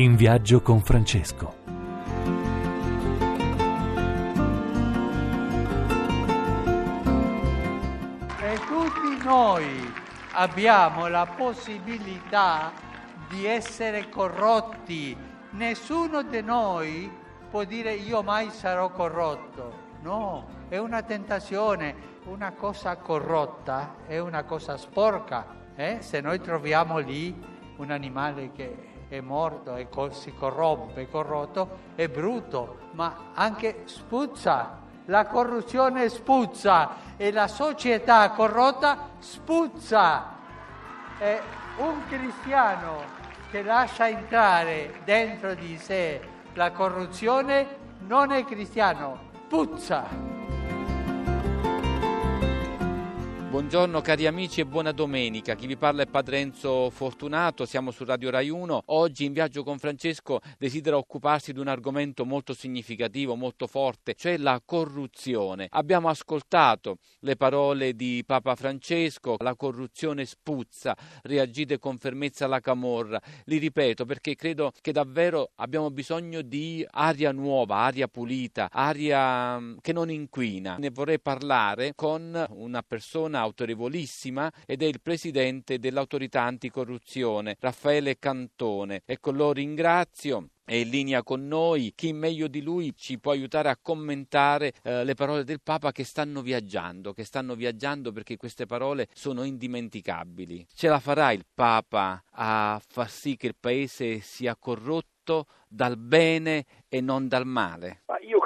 In viaggio con Francesco. E tutti noi abbiamo la possibilità di essere corrotti. Nessuno di noi può dire io mai sarò corrotto. No, è una tentazione. Una cosa corrotta è una cosa sporca. eh? Se noi troviamo lì un animale che è morto e co- si corrompe, è corrotto, è brutto, ma anche spuzza. La corruzione spuzza e la società corrotta spuzza. E un cristiano che lascia entrare dentro di sé la corruzione non è cristiano, puzza. Buongiorno cari amici e buona domenica. Chi vi parla è Padre Enzo Fortunato, siamo su Radio Rai 1. Oggi in viaggio con Francesco desidera occuparsi di un argomento molto significativo, molto forte, cioè la corruzione. Abbiamo ascoltato le parole di Papa Francesco, la corruzione spuzza, reagite con fermezza alla camorra. Li ripeto perché credo che davvero abbiamo bisogno di aria nuova, aria pulita, aria mm, che non inquina. Ne vorrei parlare con una persona autorevolissima ed è il presidente dell'autorità anticorruzione, Raffaele Cantone. Ecco, lo ringrazio è in linea con noi, chi meglio di lui ci può aiutare a commentare eh, le parole del Papa che stanno viaggiando, che stanno viaggiando perché queste parole sono indimenticabili. Ce la farà il Papa a far sì che il paese sia corrotto dal bene e non dal male? Ma io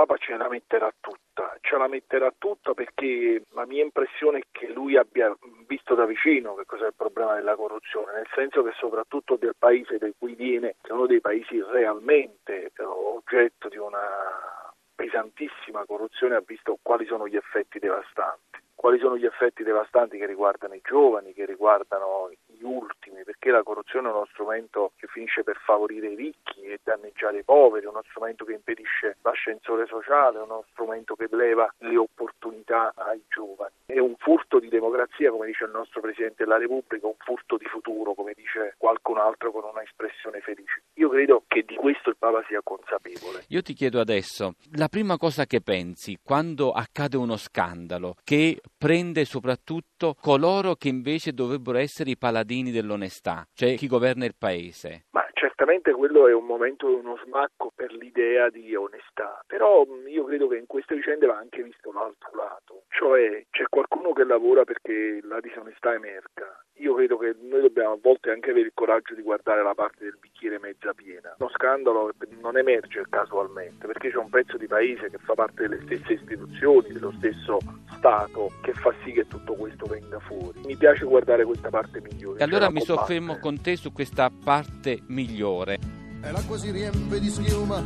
Papa ce la metterà tutta, ce la metterà tutta perché la mia impressione è che lui abbia visto da vicino che cos'è il problema della corruzione, nel senso che soprattutto del paese da cui viene, che è uno dei paesi realmente oggetto di una pesantissima corruzione, ha visto quali sono gli effetti devastanti. Quali sono gli effetti devastanti che riguardano i giovani, che riguardano gli ultimi, perché la corruzione è uno strumento che finisce per favorire i ricchi e danneggiare i poveri, uno strumento che impedisce l'ascensore sociale, uno strumento che leva le opportunità ai giovani. È un furto di democrazia, come dice il nostro Presidente della Repubblica, un furto di futuro, come dice qualcun altro con una espressione felice. Io credo che di questo il Papa sia consapevole. Io ti chiedo adesso, la prima cosa che pensi quando accade uno scandalo che prende soprattutto coloro che invece dovrebbero essere i paladini dell'onestà, cioè chi governa il paese? Ma certamente quello è un momento, uno smacco per l'idea di onestà, però io credo che in queste vicende va anche visto l'altro lato, cioè c'è qualcuno che lavora perché la disonestà emerga. Io credo che noi dobbiamo a volte anche avere il coraggio di guardare la parte del bicchiere mezza piena. Lo scandalo non emerge casualmente, perché c'è un pezzo di paese che fa parte delle stesse istituzioni, dello stesso Stato, che fa sì che tutto questo venga fuori. Mi piace guardare questa parte migliore. E allora cioè mi la combattere. soffermo con te su questa parte migliore. E l'acqua si riempie di schiuma,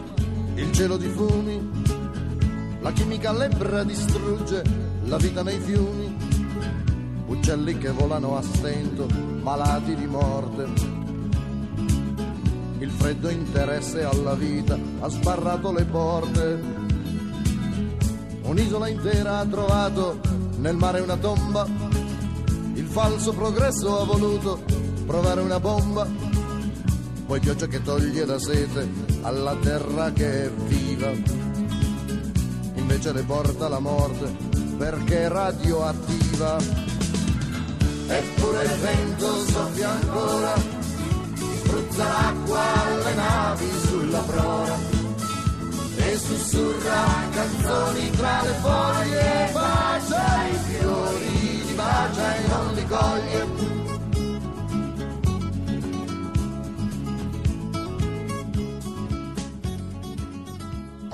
il cielo di fumi, la chimica lebbra distrugge la vita nei fiumi, uccelli che volano a stento, malati di morte. Il freddo interesse alla vita ha sbarrato le porte. Un'isola intera ha trovato nel mare una tomba. Il falso progresso ha voluto provare una bomba poi pioggia che toglie la sete alla terra che è viva, invece le porta la morte perché è radioattiva. Eppure il vento soffia ancora, spruzza l'acqua alle navi sulla prora e sussurra canzoni tra le foglie, bacia i fiori, li bacia e non li coglie.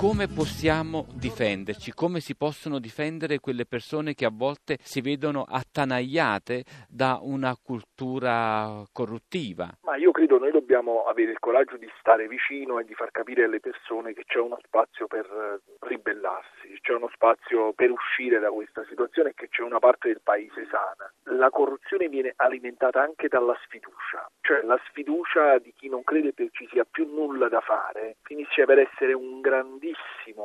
Come possiamo difenderci, come si possono difendere quelle persone che a volte si vedono attanagliate da una cultura corruttiva. Ma io credo noi dobbiamo avere il coraggio di stare vicino e di far capire alle persone che c'è uno spazio per eh, ribellarsi, c'è uno spazio per uscire da questa situazione e che c'è una parte del paese sana. La corruzione viene alimentata anche dalla sfiducia, cioè la sfiducia di chi non crede che ci sia più nulla da fare finisce per essere un grandissimo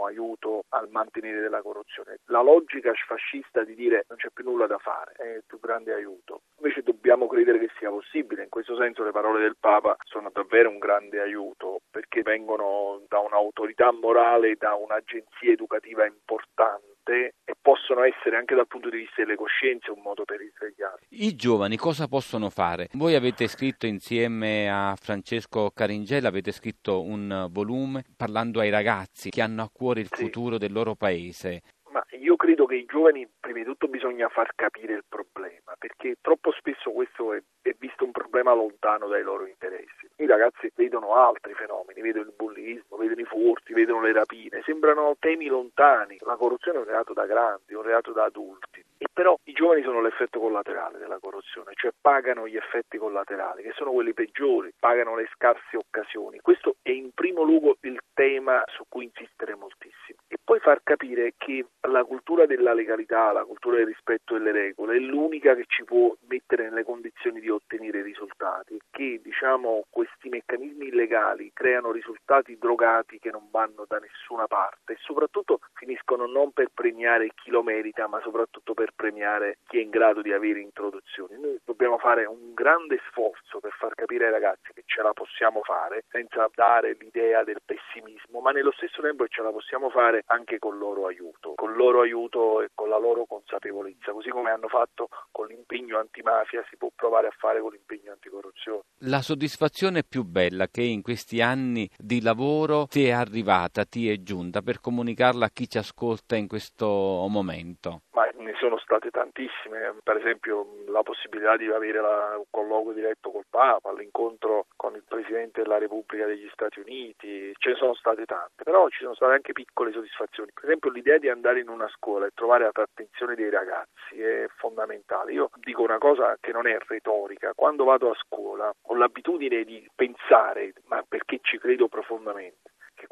aiuto al mantenere della corruzione. La logica fascista di dire non c'è più nulla da fare è il più grande aiuto. invece dobbiamo credere che sia possibile. In questo senso le parole del Papa sono davvero un grande aiuto perché vengono da un'autorità morale, da un'agenzia educativa importante possono essere anche dal punto di vista delle coscienze un modo per risvegliarsi. I giovani cosa possono fare? Voi avete scritto insieme a Francesco Caringella, avete scritto un volume parlando ai ragazzi che hanno a cuore il sì. futuro del loro paese. Ma io credo che i giovani prima di tutto bisogna far capire il problema, perché troppo spesso questo è, è visto un problema lontano dai loro interessi. I ragazzi vedono altri fenomeni, vedono il bullismo, vedono i furti, vedono le rapine, sembrano temi lontani. La corruzione è un reato da grandi, un reato da adulti. E però i giovani sono l'effetto collaterale della corruzione, cioè pagano gli effetti collaterali, che sono quelli peggiori, pagano le scarse occasioni. Questo è in primo luogo il tema su cui insistere moltissimo. E poi far capire che la cultura della legalità, la cultura del rispetto delle regole è l'unica che ci può mettere nelle condizioni di ottenere risultati, che diciamo questi meccanismi illegali creano risultati drogati che non vanno da nessuna parte e soprattutto finiscono non per premiare chi lo merita, ma soprattutto per premiare chi è in grado di avere introduzioni. Noi dobbiamo fare un grande sforzo per far capire ai ragazzi che ce la possiamo fare senza dare l'idea del pessimismo, ma nello stesso tempo ce la possiamo fare anche con il loro aiuto, con il loro aiuto e con la loro consapevolezza, così come hanno fatto con l'impegno antimafia si può provare a fare con l'impegno anticorruzione. La soddisfazione più bella che in questi anni di lavoro ti è arrivata, ti è giunta per comunicarla a chi ci ascolta in questo momento? Ma ne sono state tantissime, per esempio la possibilità di avere la, un colloquio diretto col Papa, l'incontro con il Presidente della Repubblica degli Stati Uniti, ce ne sono state tante, però ci sono state anche piccole soddisfazioni. Per esempio l'idea di andare in una scuola e trovare l'attenzione dei ragazzi è fondamentale. Io dico una cosa che non è retorica, quando vado a scuola ho l'abitudine di pensare, ma perché ci credo profondamente,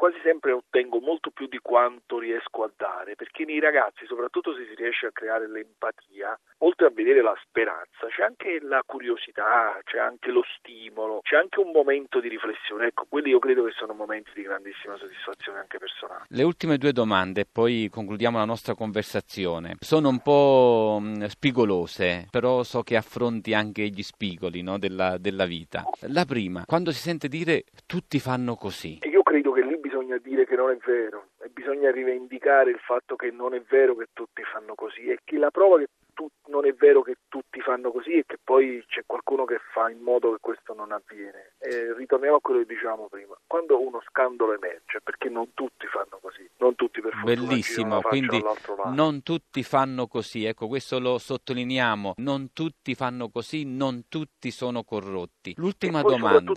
quasi sempre ottengo molto più di quanto riesco a dare, perché nei ragazzi, soprattutto se si riesce a creare l'empatia, oltre a vedere la speranza, c'è anche la curiosità, c'è anche lo stimolo, c'è anche un momento di riflessione. Ecco, quelli io credo che sono momenti di grandissima soddisfazione anche personale. Le ultime due domande, poi concludiamo la nostra conversazione. Sono un po' spigolose, però so che affronti anche gli spigoli no, della, della vita. La prima, quando si sente dire tutti fanno così. Io credo che bisogna dire che non è vero e bisogna rivendicare il fatto che non è vero che tutti fanno così e che la prova che tu, non è vero che tutti fanno così e che poi c'è qualcuno che fa in modo che questo non avviene. E ritorniamo a quello che dicevamo prima. Quando uno scandalo emerge, perché non tutti fanno così, non tutti per fortuna Bellissimo, quindi non tutti fanno così, ecco questo lo sottolineiamo, non tutti fanno così, non tutti sono corrotti. L'ultima domanda.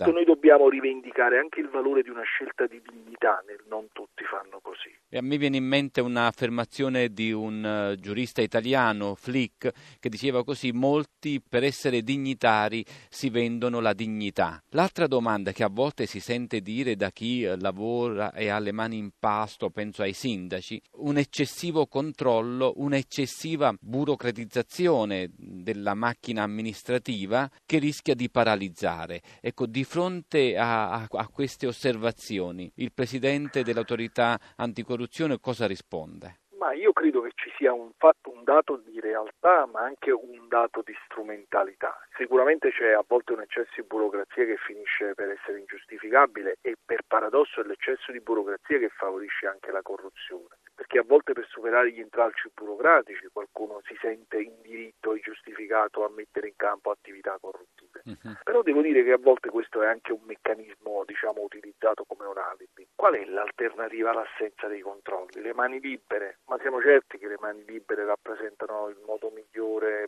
Dobbiamo rivendicare anche il valore di una scelta di dignità nel non tutti fanno così. E a me viene in mente un'affermazione di un uh, giurista italiano, Flick, che diceva così: molti per essere dignitari si vendono la dignità. L'altra domanda che a volte si sente dire da chi uh, lavora e ha le mani in pasto, penso ai sindaci, un eccessivo controllo, un'eccessiva burocratizzazione della macchina amministrativa che rischia di paralizzare. Ecco, di fronte a, a, a queste osservazioni, il presidente dell'autorità anticorruzione cosa risponde? Ma io credo che ci sia un fatto, un dato di realtà, ma anche un dato di strumentalità. Sicuramente c'è a volte un eccesso di burocrazia che finisce per essere ingiustificabile e per paradosso è l'eccesso di burocrazia che favorisce anche la corruzione. Perché a volte per superare gli intralci burocratici qualcuno si sente in diritto e giustificato a mettere in campo attività corruttive. Uh-huh. Però devo dire che a volte questo è anche un meccanismo, diciamo, utilizzato come un alibi. Qual è l'alternativa all'assenza dei controlli? Le mani libere, ma siamo certi che le mani libere rappresentano il modo migliore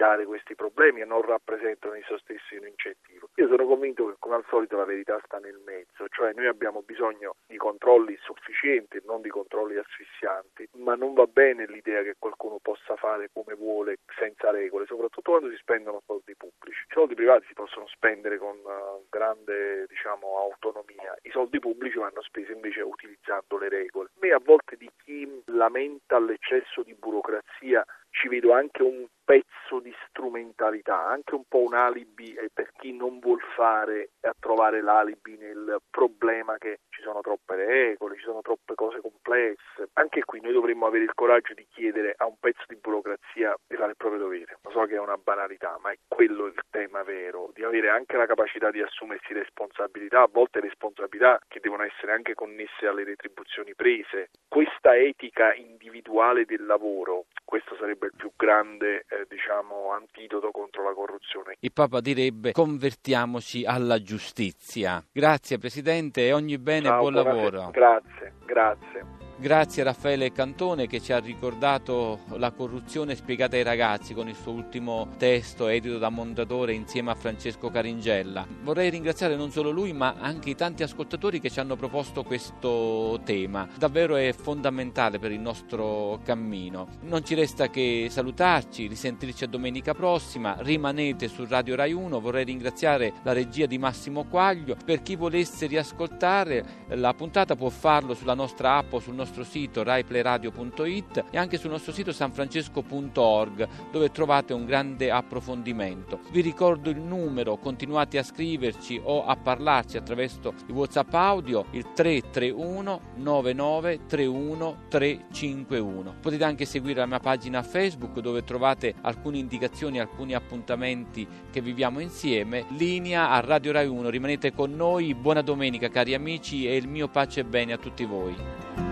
evitare questi problemi e non rappresentano in se stessi un incentivo. Io sono convinto che come al solito la verità sta nel mezzo, cioè noi abbiamo bisogno di controlli sufficienti, non di controlli asfissianti, ma non va bene l'idea che qualcuno possa fare come vuole senza regole, soprattutto quando si spendono soldi pubblici. I soldi privati si possono spendere con uh, grande diciamo, autonomia, i soldi pubblici vanno spesi invece utilizzando le regole. Me a volte di chi lamenta l'eccesso di burocrazia ci vedo anche un pezzo di strumentalità, anche un po' un alibi per chi non vuol fare a trovare l'alibi nel problema che ci sono troppe regole, ci sono troppe cose complesse. Anche qui noi dovremmo avere il coraggio di chiedere a un pezzo di burocrazia fare il proprio dovere. Lo so che è una banalità, ma è quello il tema vero, di avere anche la capacità di assumersi responsabilità, a volte responsabilità che devono essere anche connesse alle retribuzioni prese. Questa etica individuale del lavoro, questo sarebbe il più grande eh, diciamo, antidoto contro la corruzione. Il Papa direbbe convertiamoci alla giustizia. Grazie Presidente e ogni bene Ciao, e buon lavoro. Grazie, grazie. Grazie a Raffaele Cantone che ci ha ricordato la corruzione spiegata ai ragazzi con il suo ultimo testo edito da Mondadore insieme a Francesco Caringella. Vorrei ringraziare non solo lui ma anche i tanti ascoltatori che ci hanno proposto questo tema. Davvero è fondamentale per il nostro cammino. Non ci resta che salutarci, risentirci a domenica prossima. Rimanete su Radio Rai 1. Vorrei ringraziare la regia di Massimo Quaglio. Per chi volesse riascoltare la puntata può farlo sulla nostra app o sul nostro sito raiplayradio.it e anche sul nostro sito sanfrancesco.org dove trovate un grande approfondimento. Vi ricordo il numero, continuate a scriverci o a parlarci attraverso i WhatsApp audio il 331 9931 351. Potete anche seguire la mia pagina Facebook dove trovate alcune indicazioni, alcuni appuntamenti che viviamo insieme. Linea a Radio Rai 1, rimanete con noi, buona domenica cari amici e il mio pace e bene a tutti voi.